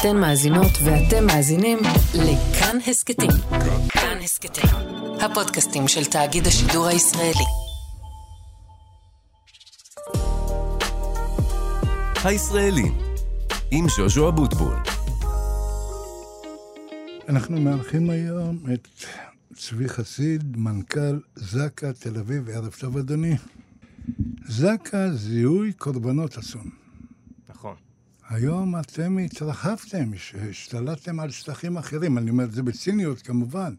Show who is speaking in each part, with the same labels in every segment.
Speaker 1: אתן מאזינות ואתם מאזינים לכאן הסכתים. כאן הסכתים, הפודקאסטים של תאגיד השידור הישראלי.
Speaker 2: הישראלים, עם ז'וז'ו אבוטבול.
Speaker 3: אנחנו מארחים היום את צבי חסיד, מנכ"ל זק"א תל אביב. ערב טוב, אדוני. זק"א זיהוי קורבנות אסון. היום אתם התרחבתם, השתלטתם על שטחים אחרים, אני אומר את זה בציניות כמובן.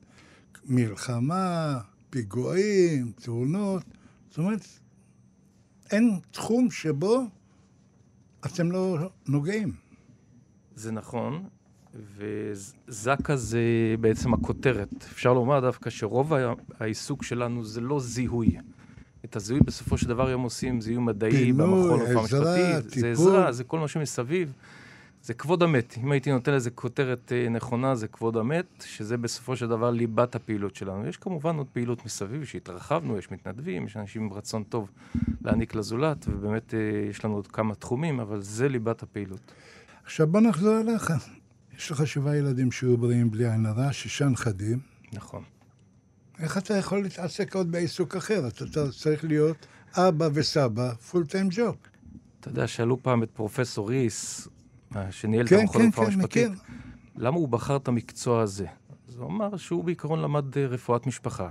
Speaker 3: מלחמה, פיגועים, תאונות, זאת אומרת, אין תחום שבו אתם לא נוגעים.
Speaker 4: זה נכון, וזק"א זה בעצם הכותרת. אפשר לומר דווקא שרוב העיסוק שלנו זה לא זיהוי. את הזיהוי בסופו של דבר היום עושים זיהוי מדעי
Speaker 3: פינוי,
Speaker 4: במכון המשפטי.
Speaker 3: טיפול.
Speaker 4: זה עזרה, זה כל מה שמסביב. זה כבוד המת. אם הייתי נותן לזה כותרת אה, נכונה, זה כבוד המת, שזה בסופו של דבר ליבת הפעילות שלנו. יש כמובן עוד פעילות מסביב שהתרחבנו, יש מתנדבים, יש אנשים עם רצון טוב להעניק לזולת, ובאמת אה, יש לנו עוד כמה תחומים, אבל זה ליבת הפעילות.
Speaker 3: עכשיו בוא נחזור אליך. יש לך שבעה ילדים שיהיו בריאים בלי עין הרע, שישה נכדים.
Speaker 4: נכון.
Speaker 3: איך אתה יכול להתעסק עוד בעיסוק אחר? אתה צריך להיות אבא וסבא, פול טיים ג'וב.
Speaker 4: אתה יודע, שאלו פעם את פרופסור ריס, אה, שניהל את
Speaker 3: כן,
Speaker 4: המכון
Speaker 3: כן,
Speaker 4: לרפואה
Speaker 3: כן,
Speaker 4: משפטית,
Speaker 3: מכיר.
Speaker 4: למה הוא בחר את המקצוע הזה? אז הוא אמר שהוא בעיקרון למד אה, רפואת משפחה.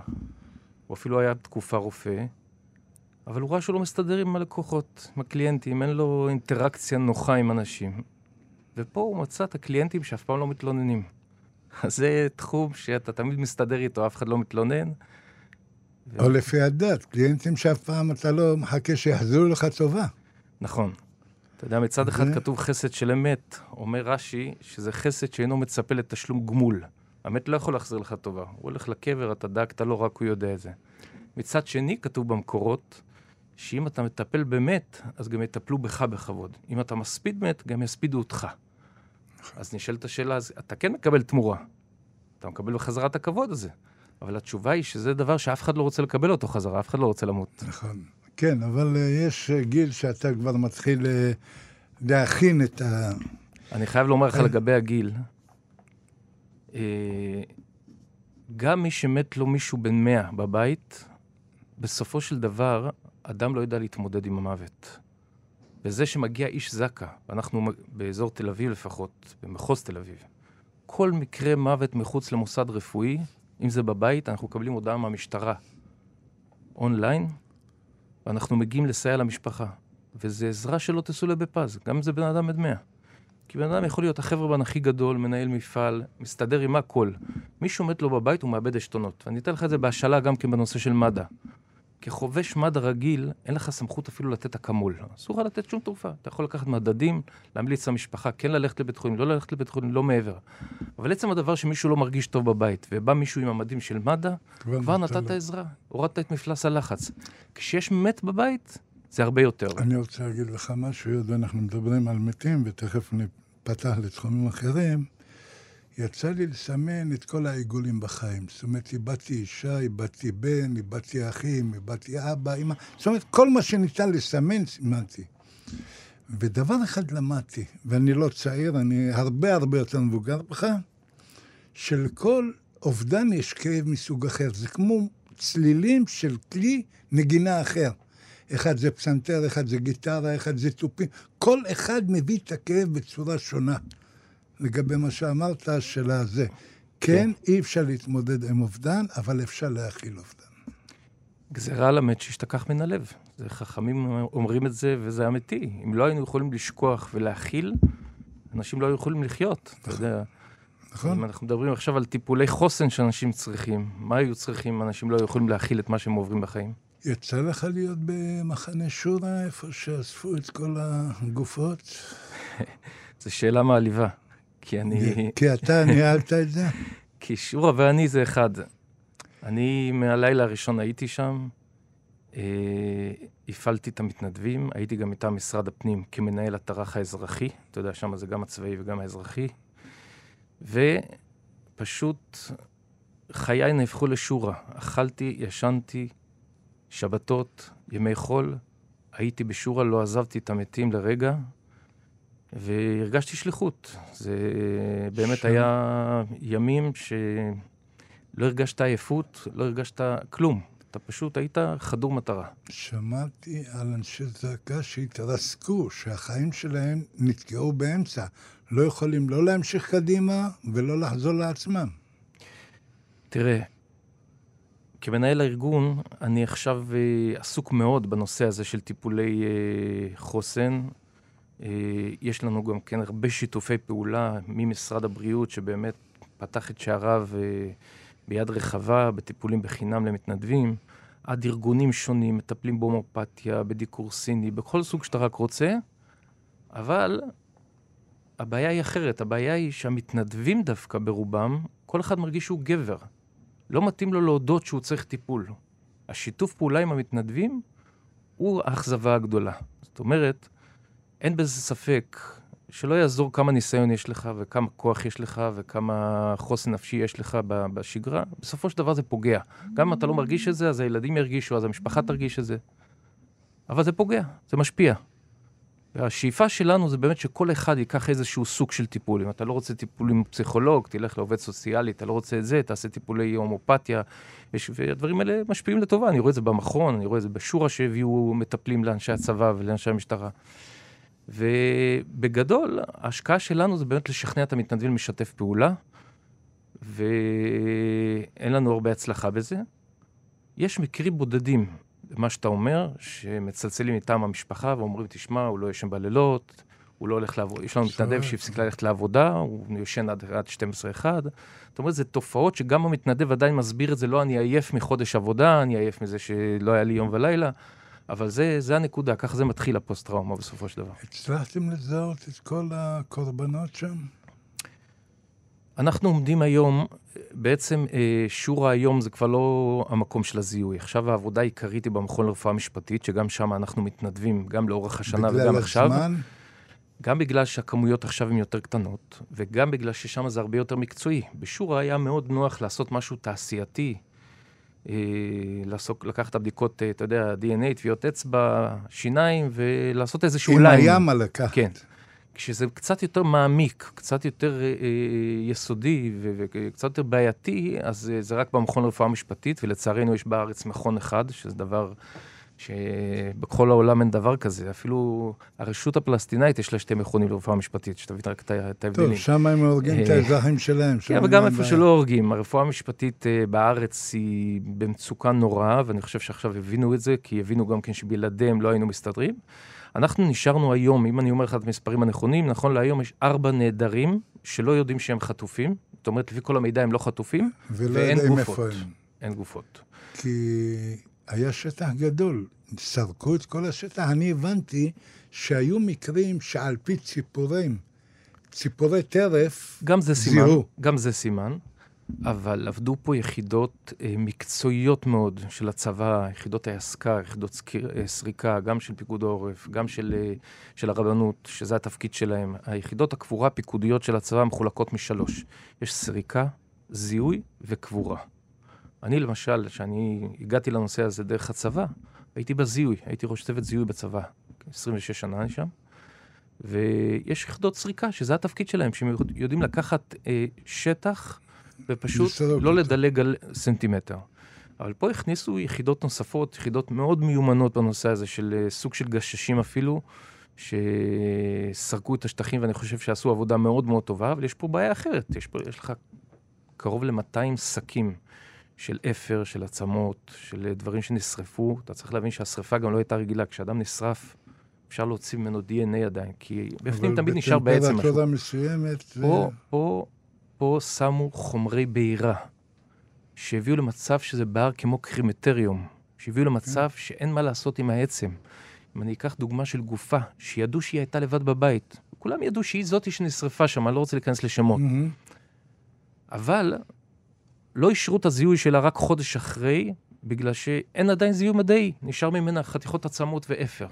Speaker 4: הוא אפילו היה תקופה רופא, אבל הוא ראה שהוא לא מסתדר עם הלקוחות, עם הקליינטים, אין לו אינטראקציה נוחה עם אנשים. ופה הוא מצא את הקליינטים שאף פעם לא מתלוננים. אז זה תחום שאתה תמיד מסתדר איתו, אף אחד לא מתלונן.
Speaker 3: או לפי הדת, קליינטים שאף פעם אתה לא מחכה שיחזרו לך טובה.
Speaker 4: נכון. אתה יודע, מצד אחד כתוב חסד של אמת, אומר רש"י, שזה חסד שאינו מצפה לתשלום גמול. המת לא יכול להחזיר לך טובה. הוא הולך לקבר, אתה דאגת לו, רק הוא יודע את זה. מצד שני, כתוב במקורות, שאם אתה מטפל במת, אז גם יטפלו בך בכבוד. אם אתה מספיד מת, גם יספידו אותך. אז נשאלת השאלה, אז אתה כן מקבל תמורה. אתה מקבל בחזרה את הכבוד הזה. אבל התשובה היא שזה דבר שאף אחד לא רוצה לקבל אותו חזרה, אף אחד לא רוצה למות.
Speaker 3: נכון. כן, אבל אה, יש אה, גיל שאתה כבר מתחיל אה, להכין את ה...
Speaker 4: אני חייב לומר לך. לגבי הגיל, גם מי שמת לו מישהו בן 100 בבית, בסופו של דבר, אדם לא יודע להתמודד עם המוות. וזה שמגיע איש זק"א, ואנחנו מ- באזור תל אביב לפחות, במחוז תל אביב, כל מקרה מוות מחוץ למוסד רפואי, אם זה בבית, אנחנו מקבלים הודעה מהמשטרה אונליין, ואנחנו מגיעים לסייע למשפחה. וזו עזרה שלא תסולא בפז, גם אם זה בן אדם עד 100. כי בן אדם יכול להיות החבר'ה הכי גדול, מנהל מפעל, מסתדר עם הכל. מישהו מת לו בבית, הוא מאבד עשתונות. ואני אתן לך את זה בהשאלה גם כן בנושא של מד"א. כחובש מד"א רגיל, אין לך סמכות אפילו לתת אקמול. אסור לך לתת שום תרופה. אתה יכול לקחת מדדים, להמליץ למשפחה, כן ללכת לבית חולים, לא ללכת לבית חולים, לא מעבר. אבל עצם הדבר שמישהו לא מרגיש טוב בבית, ובא מישהו עם המדים של מד"א, כבר נתת. עזרה, הורדת את מפלס הלחץ. כשיש מת בבית, זה הרבה יותר.
Speaker 3: אני רוצה להגיד לך משהו, היות ואנחנו מדברים על מתים, ותכף נפתח לתחומים אחרים. יצא לי לסמן את כל העיגולים בחיים. זאת אומרת, איבדתי אישה, איבדתי בן, איבדתי אחים, איבדתי אבא, אמא. זאת אומרת, כל מה שניתן לסמן, סימנתי. ודבר אחד למדתי, ואני לא צעיר, אני הרבה הרבה יותר מבוגר ממך, שלכל אובדן יש כאב מסוג אחר. זה כמו צלילים של כלי נגינה אחר. אחד זה פסנתר, אחד זה גיטרה, אחד זה תופים. כל אחד מביא את הכאב בצורה שונה. לגבי מה שאמרת, של הזה. כן, אי אפשר להתמודד עם אובדן, אבל אפשר להכיל אובדן.
Speaker 4: גזירה על המת שישתכח מן הלב. זה חכמים אומרים את זה, וזה אמיתי. אם לא היינו יכולים לשכוח ולהכיל, אנשים לא היו יכולים לחיות. אתה יודע,
Speaker 3: נכון?
Speaker 4: אם אנחנו מדברים עכשיו על טיפולי חוסן שאנשים צריכים, מה היו צריכים אם אנשים לא היו יכולים להכיל את מה שהם עוברים בחיים?
Speaker 3: יצא לך להיות במחנה שורה, איפה שאספו את כל הגופות?
Speaker 4: זו שאלה מעליבה. כי אני...
Speaker 3: כי אתה ניהלת את זה?
Speaker 4: כי שורה ואני זה אחד. אני מהלילה הראשון הייתי שם, אה, הפעלתי את המתנדבים, הייתי גם מטעם משרד הפנים כמנהל הטרח האזרחי, אתה יודע, שם זה גם הצבאי וגם האזרחי, ופשוט חיי נהפכו לשורה. אכלתי, ישנתי, שבתות, ימי חול, הייתי בשורה, לא עזבתי את המתים לרגע. והרגשתי שליחות. זה באמת
Speaker 3: שם.
Speaker 4: היה ימים שלא הרגשת עייפות, לא הרגשת כלום. אתה פשוט היית חדור מטרה.
Speaker 3: שמעתי על אנשי זעקה שהתרסקו, שהחיים שלהם נתקעו באמצע. לא יכולים לא להמשיך קדימה ולא לחזור לעצמם.
Speaker 4: תראה, כמנהל הארגון, אני עכשיו אה, עסוק מאוד בנושא הזה של טיפולי אה, חוסן. אה, יש לנו גם כן הרבה שיתופי פעולה ממשרד הבריאות, שבאמת פתח את שעריו אה, ביד רחבה, בטיפולים בחינם למתנדבים, עד ארגונים שונים, מטפלים בהומופתיה, בדיקור סיני, בכל סוג שאתה רק רוצה, אבל הבעיה היא אחרת. הבעיה היא שהמתנדבים דווקא ברובם, כל אחד מרגיש שהוא גבר. לא מתאים לו להודות שהוא צריך טיפול. השיתוף פעולה עם המתנדבים הוא האכזבה הגדולה. זאת אומרת, אין בזה ספק שלא יעזור כמה ניסיון יש לך וכמה כוח יש לך וכמה חוסן נפשי יש לך בשגרה, בסופו של דבר זה פוגע. גם אם אתה לא מרגיש את זה, אז הילדים ירגישו, אז המשפחה תרגיש את זה. אבל זה פוגע, זה משפיע. והשאיפה שלנו זה באמת שכל אחד ייקח איזשהו סוג של טיפול. אם אתה לא רוצה טיפול עם פסיכולוג, תלך לעובד סוציאלי, אתה לא רוצה את זה, תעשה טיפולי הומופתיה. יש, והדברים האלה משפיעים לטובה, אני רואה את זה במכון, אני רואה את זה בשורה שהביאו מטפלים לאנשי הצבא ולאנשי המשטרה. ובגדול, ההשקעה שלנו זה באמת לשכנע את המתנדבים לשתף פעולה, ואין לנו הרבה הצלחה בזה. יש מקרים בודדים, מה שאתה אומר, שמצלצלים מטעם המשפחה ואומרים, תשמע, הוא לא ישן בלילות, הוא לא הולך לעבוד, יש לנו מתנדב שהפסיק ללכת לעבודה, הוא יושן עד, עד 12-1. זאת אומרת, זה תופעות שגם המתנדב עדיין מסביר את זה, לא אני עייף מחודש עבודה, אני עייף מזה שלא היה לי יום ולילה, אבל זה, זה הנקודה, ככה זה מתחיל הפוסט-טראומה בסופו של דבר.
Speaker 3: הצלחתם לזהות את כל הקורבנות שם?
Speaker 4: אנחנו עומדים היום, בעצם אה, שורה היום זה כבר לא המקום של הזיהוי. עכשיו העבודה העיקרית היא במכון לרפואה משפטית, שגם שם אנחנו מתנדבים, גם לאורך השנה וגם עכשיו.
Speaker 3: בגלל הזמן?
Speaker 4: גם בגלל שהכמויות עכשיו הן יותר קטנות, וגם בגלל ששם זה הרבה יותר מקצועי. בשורה היה מאוד נוח לעשות משהו תעשייתי, לעסוק, לקחת את הבדיקות, אה, אתה יודע, DNA, טביעות אצבע, שיניים, ולעשות איזשהו ליין.
Speaker 3: היה מה לקחת.
Speaker 4: כן. כשזה קצת יותר מעמיק, קצת יותר אה, אה, יסודי וקצת יותר בעייתי, אז אה, זה רק במכון לרפואה משפטית, ולצערנו יש בארץ מכון אחד, שזה דבר שבכל העולם אין דבר כזה. אפילו הרשות הפלסטינאית יש לה שתי מכונים לרפואה משפטית, שתבין רק את ההבדלים.
Speaker 3: טוב, שם הם הורגים את
Speaker 4: אה,
Speaker 3: האזרחים שלהם.
Speaker 4: כן, וגם איפה. שלא הורגים. הרפואה המשפטית אה, בארץ היא במצוקה נוראה, ואני חושב שעכשיו הבינו את זה, כי הבינו גם כן שבלעדיהם לא היינו מסתדרים. אנחנו נשארנו היום, אם אני אומר לך את המספרים הנכונים, נכון להיום יש ארבע נעדרים שלא יודעים שהם חטופים. זאת אומרת, לפי כל המידע הם לא חטופים,
Speaker 3: ולא
Speaker 4: ואין גופות. אין גופות.
Speaker 3: כי היה שטח גדול, סרקו את כל השטח. אני הבנתי שהיו מקרים שעל פי ציפורים, ציפורי טרף,
Speaker 4: גם זה סימן,
Speaker 3: זיהו.
Speaker 4: גם זה סימן, אבל עבדו פה יחידות אה, מקצועיות מאוד של הצבא, יחידות היסק"ר, יחידות סקיר, אה, סריקה, גם של פיקוד העורף, גם של, אה, של הרבנות, שזה התפקיד שלהם. היחידות הקבורה הפיקודיות של הצבא מחולקות משלוש. יש סריקה, זיהוי וקבורה. אני למשל, כשאני הגעתי לנושא הזה דרך הצבא, הייתי בזיהוי, הייתי ראש צוות זיהוי בצבא. 26 שנה אני שם. ויש יחידות סריקה, שזה התפקיד שלהם, שהם יודעים לקחת אה, שטח ופשוט לא. לדלג על סנטימטר. אבל פה הכניסו יחידות נוספות, יחידות מאוד מיומנות בנושא הזה, של אה, סוג של גששים אפילו, שסרקו את השטחים, ואני חושב שעשו עבודה מאוד מאוד טובה, אבל יש פה בעיה אחרת. יש, פה, יש לך קרוב ל-200 שקים של אפר, של עצמות, של דברים שנשרפו. אתה צריך להבין שהשרפה גם לא הייתה רגילה. כשאדם נשרף, אפשר להוציא ממנו DNA עדיין, כי בפנים
Speaker 3: אבל
Speaker 4: תמיד נשאר בעצם משהו.
Speaker 3: בטמפרטורה מסוימת,
Speaker 4: פה, פה, פה שמו חומרי בעירה, שהביאו למצב שזה בער כמו קרימטריום, שהביאו למצב שאין מה לעשות עם העצם. אם אני אקח דוגמה של גופה, שידעו שהיא הייתה לבד בבית, כולם ידעו שהיא זאתי שנשרפה שם, אני לא רוצה להיכנס לשמות.
Speaker 3: מהמם.
Speaker 4: אבל לא אישרו את הזיהוי שלה רק חודש אחרי, בגלל שאין עדיין זיהוי מדעי, נשאר ממנה חתיכות עצמות ואפר.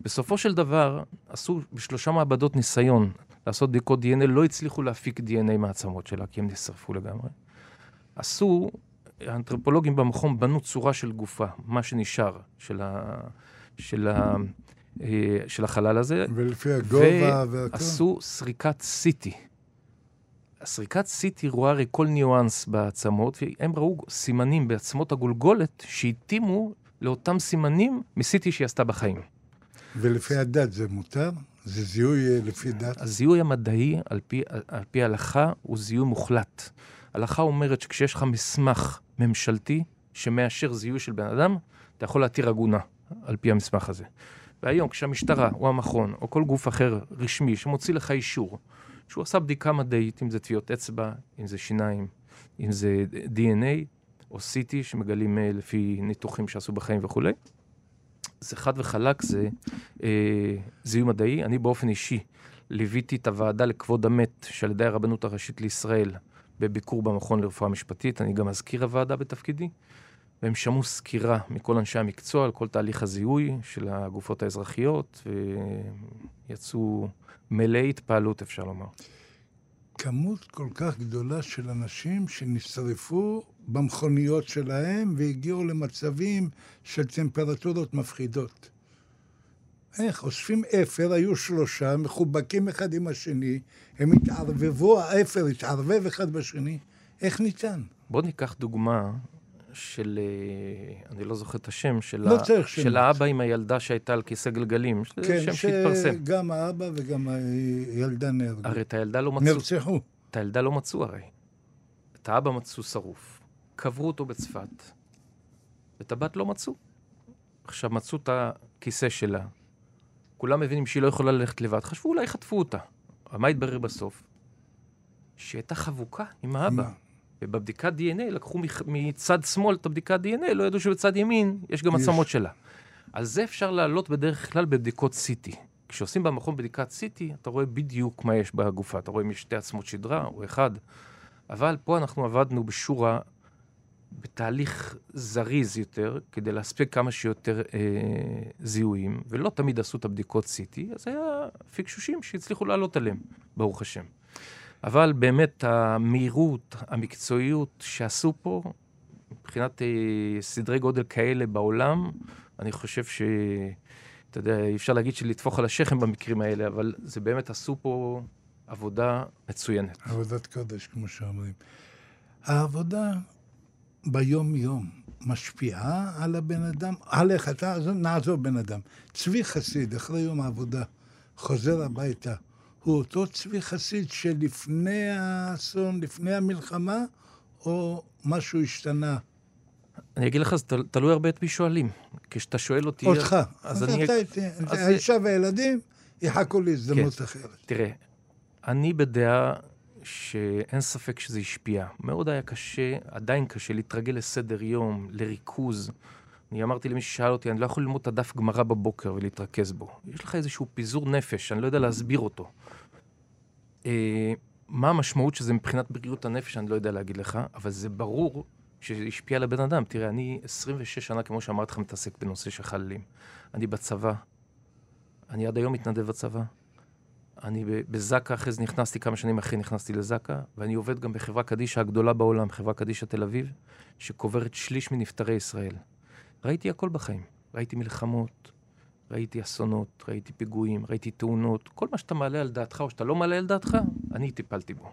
Speaker 4: בסופו של דבר, עשו בשלושה מעבדות ניסיון לעשות בדיקות DNA, לא הצליחו להפיק DNA מהעצמות שלה, כי הם נשרפו לגמרי. עשו, האנתרופולוגים במכון בנו צורה של גופה, מה שנשאר, של, ה, של אה, של החלל הזה.
Speaker 3: ולפי הגובה והכל.
Speaker 4: ועשו סריקת CT. הסריקת CT רואה הרי כל ניואנס בעצמות, והם ראו סימנים בעצמות הגולגולת שהתאימו לאותם סימנים מ-CT שהיא עשתה בחיים.
Speaker 3: ולפי הדת זה מותר? זה זיהוי אה, לפי דת?
Speaker 4: הזיהוי המדעי, על פי, על פי הלכה, הוא זיהוי מוחלט. הלכה אומרת שכשיש לך מסמך ממשלתי שמאשר זיהוי של בן אדם, אתה יכול להתיר עגונה על פי המסמך הזה. והיום, כשהמשטרה או המכון או כל גוף אחר רשמי שמוציא לך אישור, שהוא עשה בדיקה מדעית, אם זה טביעות אצבע, אם זה שיניים, אם זה DNA או CT שמגלים אה, לפי ניתוחים שעשו בחיים וכולי, זה חד וחלק, זה אה, זיהוי מדעי. אני באופן אישי ליוויתי את הוועדה לכבוד המת שעל ידי הרבנות הראשית לישראל בביקור במכון לרפואה משפטית, אני גם מזכיר הוועדה בתפקידי, והם שמעו סקירה מכל אנשי המקצוע על כל תהליך הזיהוי של הגופות האזרחיות, ויצאו מלאי התפעלות, אפשר לומר.
Speaker 3: כמות כל כך גדולה של אנשים שנשרפו במכוניות שלהם והגיעו למצבים של טמפרטורות מפחידות. איך? אוספים אפר, היו שלושה, מחובקים אחד עם השני, הם התערבבו, האפר התערבב אחד בשני. איך ניתן?
Speaker 4: בואו ניקח דוגמה של, אה, אני לא זוכר את השם, של,
Speaker 3: לא
Speaker 4: ה,
Speaker 3: צריך
Speaker 4: של. האבא עם הילדה שהייתה על כיסא גלגלים,
Speaker 3: כן,
Speaker 4: שם שהתפרסם.
Speaker 3: שגם האבא וגם הילדה נהרגו.
Speaker 4: הרי את הילדה לא מצאו,
Speaker 3: נרצחו.
Speaker 4: את הילדה לא מצאו הרי. את האבא מצאו שרוף, קברו אותו בצפת, ואת הבת לא מצאו. עכשיו מצאו את הכיסא שלה, כולם מבינים שהיא לא יכולה ללכת לבד, חשבו אולי חטפו אותה. מה התברר בסוף? שהיא הייתה חבוקה עם האבא. ובבדיקת DNA לקחו מצד שמאל את הבדיקת DNA, לא ידעו שבצד ימין יש גם
Speaker 3: יש.
Speaker 4: עצמות שלה. על זה אפשר לעלות בדרך כלל בבדיקות CT. כשעושים במכון בדיקת CT, אתה רואה בדיוק מה יש בגופה. אתה רואה אם יש שתי עצמות שדרה או אחד. אבל פה אנחנו עבדנו בשורה, בתהליך זריז יותר, כדי להספיק כמה שיותר אה, זיהויים, ולא תמיד עשו את הבדיקות CT, אז היה פיקשושים שהצליחו לעלות עליהם, ברוך השם. אבל באמת המהירות, המקצועיות שעשו פה, מבחינת אה, סדרי גודל כאלה בעולם, אני חושב ש... אתה יודע, אי אפשר להגיד שלטפוח על השכם במקרים האלה, אבל זה באמת עשו פה עבודה מצוינת.
Speaker 3: עבודת קודש, כמו שאומרים. העבודה ביום-יום משפיעה על הבן אדם? עליך, אתה, עזוב, נעזוב בן אדם. צבי חסיד, אחרי יום העבודה, חוזר הביתה. הוא אותו צבי חסיד שלפני האסון, לפני המלחמה, או משהו השתנה?
Speaker 4: אני אגיד לך, זה תל- תלוי הרבה את מי שואלים. כשאתה שואל אותי...
Speaker 3: אותך.
Speaker 4: אז
Speaker 3: אז
Speaker 4: אני...
Speaker 3: אתה איתי.
Speaker 4: אז-
Speaker 3: האישה והילדים יחכו להזדמנות אחרת.
Speaker 4: תראה, אני בדעה שאין ספק שזה השפיע. מאוד היה קשה, עדיין קשה, להתרגל לסדר יום, לריכוז. אני אמרתי למי ששאל אותי, אני לא יכול ללמוד את הדף גמרא בבוקר ולהתרכז בו. יש לך איזשהו פיזור נפש, אני לא יודע להסביר אותו. אה, מה המשמעות של זה מבחינת בריאות הנפש, אני לא יודע להגיד לך, אבל זה ברור שזה השפיע על הבן אדם. תראה, אני 26 שנה, כמו שאמרתי לך, מתעסק בנושא של חללים. אני בצבא, אני עד היום מתנדב בצבא. אני בזק"א, אחרי זה נכנסתי, כמה שנים אחרי נכנסתי לזק"א, ואני עובד גם בחברה קדישא הגדולה בעולם, חברה קדישא תל אביב, שקוברת שליש מנפטרי ישראל. ראיתי הכל בחיים. ראיתי מלחמות, ראיתי אסונות, ראיתי פיגועים, ראיתי תאונות. כל מה שאתה מעלה על דעתך או שאתה לא מעלה על דעתך, אני טיפלתי בו.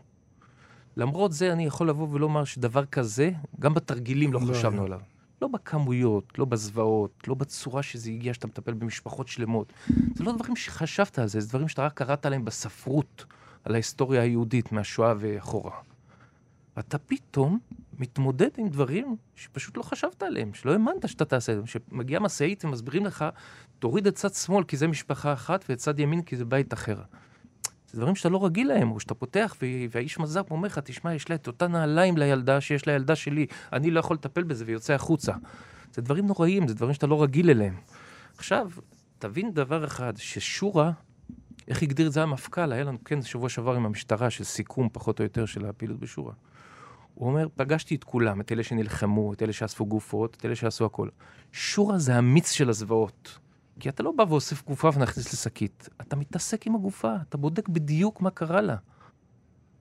Speaker 4: למרות זה, אני יכול לבוא ולומר שדבר כזה, גם בתרגילים לא
Speaker 3: לא
Speaker 4: חשבנו
Speaker 3: היה.
Speaker 4: עליו. לא בכמויות, לא בזוועות, לא בצורה שזה הגיע, שאתה מטפל במשפחות שלמות. זה לא דברים שחשבת על זה, זה דברים שאתה רק קראת עליהם בספרות, על ההיסטוריה היהודית מהשואה ואחורה. אתה פתאום מתמודד עם דברים שפשוט לא חשבת עליהם, שלא האמנת שאתה תעשה את זה. שמגיעה משאית ומסבירים לך, תוריד את צד שמאל כי זה משפחה אחת, ואת צד ימין כי זה בית אחר. זה דברים שאתה לא רגיל להם, או שאתה פותח והאיש מז"פ אומר לך, תשמע, יש לה את אותה נעליים לילדה שיש לילדה שלי, אני לא יכול לטפל בזה ויוצא החוצה. זה דברים נוראיים, זה דברים שאתה לא רגיל אליהם. עכשיו, תבין דבר אחד, ששורה, איך הגדיר את זה המפכ"ל, היה לנו כנס שבוע שעבר עם המשטרה של סיכום פחות או יותר של הפעילות בשורה. הוא אומר, פגשתי את כולם, את אלה שנלחמו, את אלה שאספו גופות, את אלה שעשו הכל. שורה זה המיץ של הזוועות. כי אתה לא בא ואוסף גופה ונכניס לשקית. אתה מתעסק עם הגופה, אתה בודק בדיוק מה קרה לה.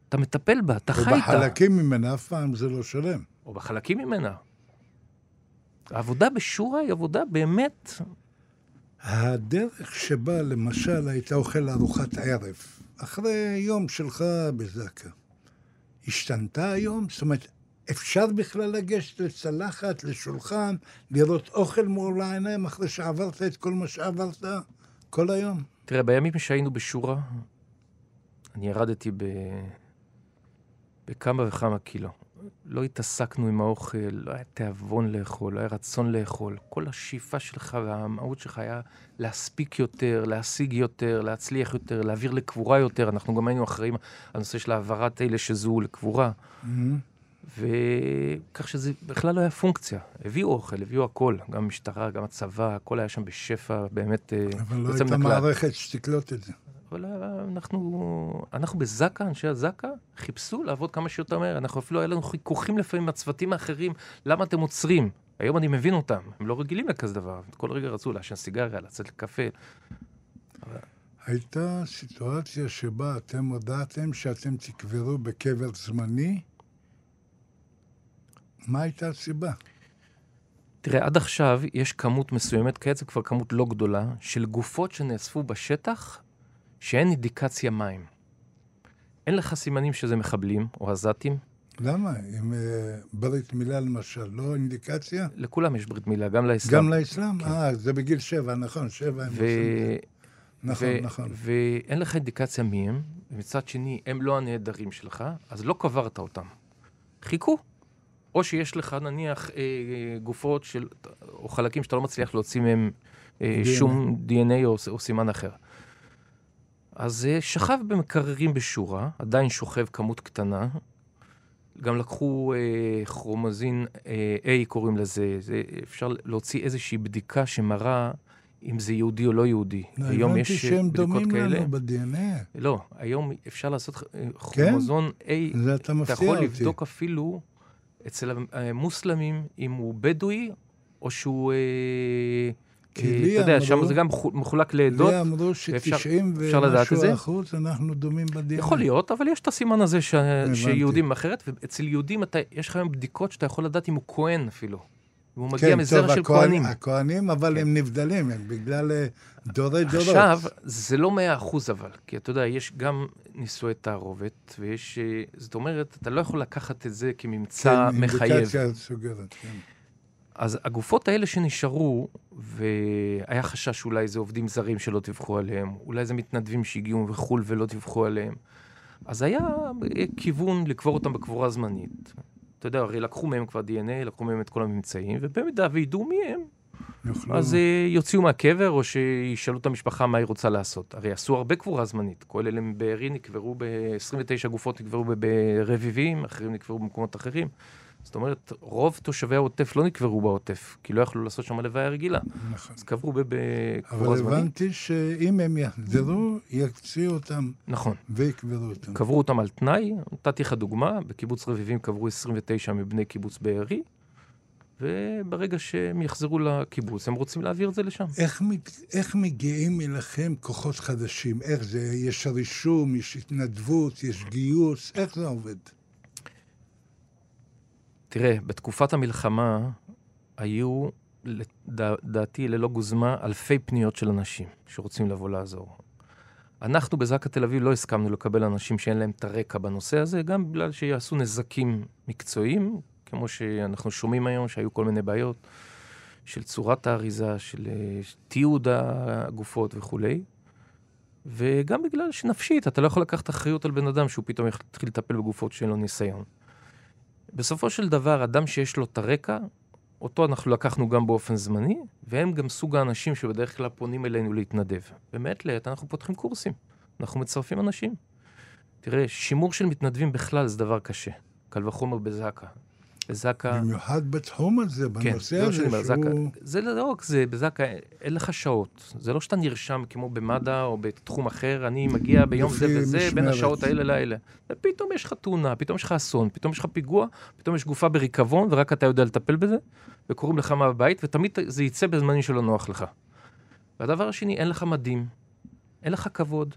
Speaker 4: אתה מטפל בה, אתה חי איתה.
Speaker 3: ובחלקים ממנה אף פעם זה לא שלם.
Speaker 4: או בחלקים ממנה. העבודה בשורה היא עבודה באמת...
Speaker 3: הדרך שבה, למשל, היית אוכל ארוחת ערב, אחרי יום שלך בזקה, השתנתה היום? זאת אומרת, אפשר בכלל לגשת לצלחת, לשולחן, לראות אוכל מול העיניים אחרי שעברת את כל מה שעברת כל היום?
Speaker 4: תראה, בימים שהיינו בשורה, אני ירדתי ב... בכמה וכמה קילו. לא התעסקנו עם האוכל, לא היה תיאבון לאכול, לא היה רצון לאכול. כל השאיפה שלך והמהות שלך היה להספיק יותר, להשיג יותר, להצליח יותר, להעביר לקבורה יותר. אנחנו גם היינו אחראים על הנושא של העברת אלה שזוהו לקבורה.
Speaker 3: Mm-hmm.
Speaker 4: וכך שזה בכלל לא היה פונקציה. הביאו אוכל, הביאו הכל, גם המשטרה, גם הצבא, הכל היה שם בשפע, באמת אה,
Speaker 3: אבל לא הייתה. מערכת שתקלוט את זה.
Speaker 4: אבל אנחנו, אנחנו בזק"א, אנשי הזק"א, חיפשו לעבוד כמה שיותר מהר. אנחנו אפילו, היה לנו חיכוכים לפעמים עם הצוותים האחרים, למה אתם עוצרים? היום אני מבין אותם, הם לא רגילים לכזה דבר. כל רגע רצו לעשן סיגריה, לצאת לקפה.
Speaker 3: הייתה סיטואציה שבה אתם הודעתם שאתם תקברו בקבר זמני? מה הייתה הסיבה?
Speaker 4: תראה, עד עכשיו יש כמות מסוימת, כעת זו כבר כמות לא גדולה, של גופות שנאספו בשטח שאין אינדיקציה מים. אין לך סימנים שזה מחבלים או עזתים,
Speaker 3: למה? עם uh, ברית מילה למשל, לא אינדיקציה?
Speaker 4: לכולם יש ברית מילה, גם לאסלאם.
Speaker 3: גם לאסלאם? אה, זה בגיל שבע, נכון, שבע הם
Speaker 4: ו...
Speaker 3: עושים. נכון,
Speaker 4: ו-
Speaker 3: נכון.
Speaker 4: ואין לך אינדיקציה מי הם, ומצד שני, הם לא הנעדרים שלך, אז לא קברת אותם. חיכו. או שיש לך נניח אה, גופות של, או חלקים שאתה לא מצליח להוציא מהם אה,
Speaker 3: DNA.
Speaker 4: שום DNA או, או סימן אחר. אז אה, שכב במקררים בשורה, עדיין שוכב כמות קטנה. גם לקחו אה, כרומוזין אה, A, קוראים לזה, זה, אפשר להוציא איזושהי בדיקה שמראה אם זה יהודי או לא יהודי.
Speaker 3: לא,
Speaker 4: היום
Speaker 3: הבנתי
Speaker 4: יש אה,
Speaker 3: שהם
Speaker 4: בדיקות
Speaker 3: דומים
Speaker 4: כאלה.
Speaker 3: לנו ב-DNA.
Speaker 4: לא, היום אפשר לעשות אה, כרומוזון A,
Speaker 3: זה אתה
Speaker 4: אתה
Speaker 3: מפתיע
Speaker 4: יכול
Speaker 3: אותי.
Speaker 4: לבדוק אפילו אצל המוסלמים אם הוא בדואי או שהוא... אה,
Speaker 3: כי לי
Speaker 4: אתה יודע, שם זה גם מחו- מחולק לעדות.
Speaker 3: לי אמרו
Speaker 4: ואפשר-
Speaker 3: ש-90
Speaker 4: אפשר לדעת את זה?
Speaker 3: ומשהו אחוז אנחנו דומים ב-DNA.
Speaker 4: יכול להיות, אבל יש את הסימן הזה ש... שיהודים אחרת, ואצל יהודים אתה, יש לך היום בדיקות שאתה יכול לדעת אם הוא כהן אפילו. אם הוא מגיע
Speaker 3: כן,
Speaker 4: מזרע
Speaker 3: טוב,
Speaker 4: של כהנים.
Speaker 3: הכהנים, אבל
Speaker 4: כן.
Speaker 3: הם נבדלים, הם בגלל אה, דורי דורות.
Speaker 4: עכשיו, זה לא מאה אחוז אבל, כי אתה יודע, יש גם נישואי תערובת, ויש... אה, זאת אומרת, אתה לא יכול לקחת את זה כממצא
Speaker 3: כן,
Speaker 4: מחייב.
Speaker 3: אינדיקציה סוגרת, כן.
Speaker 4: אז הגופות האלה שנשארו, והיה חשש שאולי זה עובדים זרים שלא דיווחו עליהם, אולי זה מתנדבים שהגיעו מחו"ל ולא דיווחו עליהם, אז היה כיוון לקבור אותם בקבורה זמנית. אתה יודע, הרי לקחו מהם כבר DNA, לקחו מהם את כל הממצאים, ובמידה וידעו מי הם,
Speaker 3: יוכלו...
Speaker 4: אז אה, יוציאו מהקבר, או שישאלו את המשפחה מה היא רוצה לעשות. הרי עשו הרבה קבורה זמנית. כל אלה מבארי נקברו ב-29 גופות נקברו ב- ברביבים, אחרים נקברו במקומות אחרים. זאת אומרת, רוב תושבי העוטף לא נקברו בעוטף, כי לא יכלו לעשות שם הלוויה רגילה.
Speaker 3: נכון.
Speaker 4: אז קברו בקבורה
Speaker 3: אבל
Speaker 4: זמנית.
Speaker 3: הבנתי שאם הם יחזרו, יקציעו אותם
Speaker 4: נכון.
Speaker 3: ויקברו אותם.
Speaker 4: קברו אותם על תנאי, נתתי לך דוגמה, בקיבוץ רביבים קברו 29 מבני קיבוץ בארי, וברגע שהם יחזרו לקיבוץ, הם רוצים להעביר את זה לשם.
Speaker 3: איך, איך מגיעים אליכם כוחות חדשים? איך זה? יש רישום, יש התנדבות, יש גיוס, איך זה עובד?
Speaker 4: תראה, בתקופת המלחמה היו, לדעתי, ללא גוזמה, אלפי פניות של אנשים שרוצים לבוא לעזור. אנחנו בזק"א תל אביב לא הסכמנו לקבל אנשים שאין להם את הרקע בנושא הזה, גם בגלל שיעשו נזקים מקצועיים, כמו שאנחנו שומעים היום, שהיו כל מיני בעיות של צורת האריזה, של אה, תיעוד הגופות וכולי. וגם בגלל שנפשית, אתה לא יכול לקחת אחריות על בן אדם שהוא פתאום יתחיל לטפל בגופות שאין לו ניסיון. בסופו של דבר, אדם שיש לו את הרקע, אותו אנחנו לקחנו גם באופן זמני, והם גם סוג האנשים שבדרך כלל פונים אלינו להתנדב. ומעת לעת אנחנו פותחים קורסים, אנחנו מצרפים אנשים. תראה, שימור של מתנדבים בכלל זה דבר קשה. קל וחומר בזק"א. בזק"א...
Speaker 3: במיוחד בתחום הזה,
Speaker 4: כן,
Speaker 3: בנושא
Speaker 4: שאני
Speaker 3: הזה,
Speaker 4: אומר,
Speaker 3: שהוא...
Speaker 4: זק"א. זה לא רק זה, בזק"א אין לך שעות. זה לא שאתה נרשם כמו במד"א או בתחום אחר, אני מגיע ביום זה וזה, בין
Speaker 3: משמרת.
Speaker 4: השעות האלה לאלה. ופתאום יש לך תאונה, פתאום יש לך אסון, פתאום יש לך פיגוע, פתאום יש גופה בריקבון, ורק אתה יודע לטפל בזה, וקוראים לך מהבית, ותמיד זה יצא בזמנים שלא נוח לך. והדבר השני, אין לך מדים, אין לך כבוד,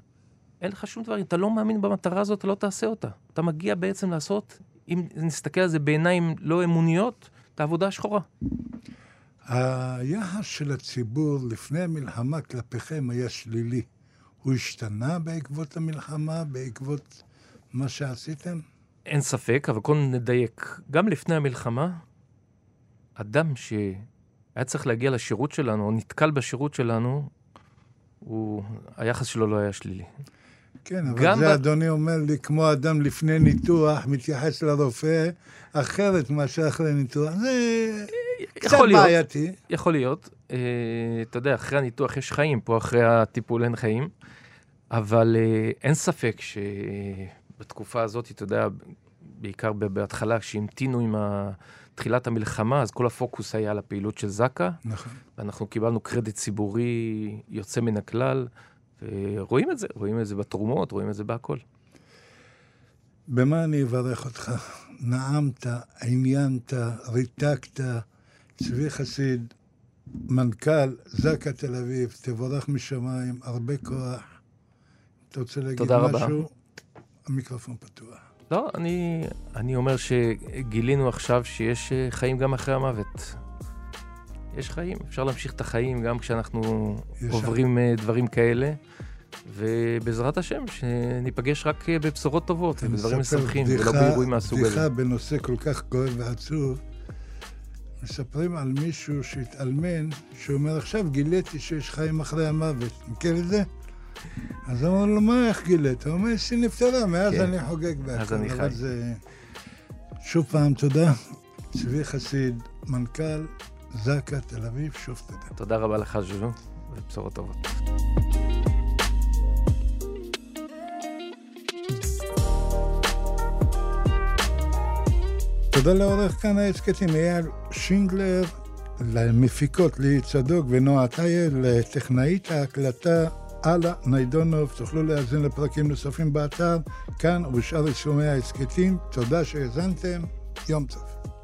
Speaker 4: אין לך שום דבר, אם אתה לא מאמין במטרה הזאת, אתה לא תעשה אותה. אתה מגיע בעצם לעשות, אם נסתכל על זה בעיניים לא אמוניות, את העבודה השחורה.
Speaker 3: היחס של הציבור לפני המלחמה כלפיכם היה שלילי. הוא השתנה בעקבות המלחמה, בעקבות מה שעשיתם?
Speaker 4: אין ספק, אבל קודם נדייק. גם לפני המלחמה, אדם שהיה צריך להגיע לשירות שלנו, או נתקל בשירות שלנו, הוא, היחס שלו לא היה שלילי.
Speaker 3: כן, אבל זה ב... אדוני אומר לי, כמו אדם לפני ניתוח, מתייחס לרופא אחרת מאשר אחרי ניתוח. זה קצת להיות, בעייתי.
Speaker 4: יכול להיות. אה, אתה יודע, אחרי הניתוח יש חיים, פה אחרי הטיפול אין חיים. אבל אה, אין ספק שבתקופה הזאת, אתה יודע, בעיקר בהתחלה, כשהמתינו עם תחילת המלחמה, אז כל הפוקוס היה על הפעילות של זק"א.
Speaker 3: נכון.
Speaker 4: ואנחנו קיבלנו קרדיט ציבורי יוצא מן הכלל, ורואים את זה, רואים את זה בתרומות, רואים את זה בהכל.
Speaker 3: במה אני אברך אותך? נעמת, עניינת, ריתקת, צבי חסיד, מנכ"ל זק"א תל אביב, תבורך משמיים, הרבה כוח. אתה רוצה להגיד
Speaker 4: תודה
Speaker 3: משהו?
Speaker 4: רבה.
Speaker 3: המיקרופון פתוח.
Speaker 4: לא, אני, אני אומר שגילינו עכשיו שיש אה, חיים גם אחרי המוות. יש חיים, אפשר להמשיך את החיים גם כשאנחנו עוברים שם. אה, דברים כאלה. ובעזרת השם, שניפגש רק אה, בבשורות טובות ובדברים משמחים, ולא באירועים מהסוג הזה.
Speaker 3: בדיחה בנושא כל כך כואב ועצוב. מספרים על מישהו שהתאלמן, שאומר, עכשיו גיליתי שיש חיים אחרי המוות. מכיר את זה? אז אמרו לו, מה, איך גילית? הוא אומר, אשתי נפטרה, מאז כן. אני חוגג בהכל.
Speaker 4: אז אני חי.
Speaker 3: זה... שוב פעם, תודה. צבי חסיד, מנכ"ל זק"א תל אביב, שוב תודה.
Speaker 4: תודה רבה לך, ז'וז'ו, ובשורות טובות.
Speaker 3: תודה לעורך כאן ההסכתים אייל שינגלר, למפיקות ליהי צדוק ונועה טייל, לטכנאית ההקלטה אללה ניידונוב, תוכלו להאזין לפרקים נוספים באתר, כאן ובשאר יישומי ההסכתים. תודה שהאזנתם, יום טוב.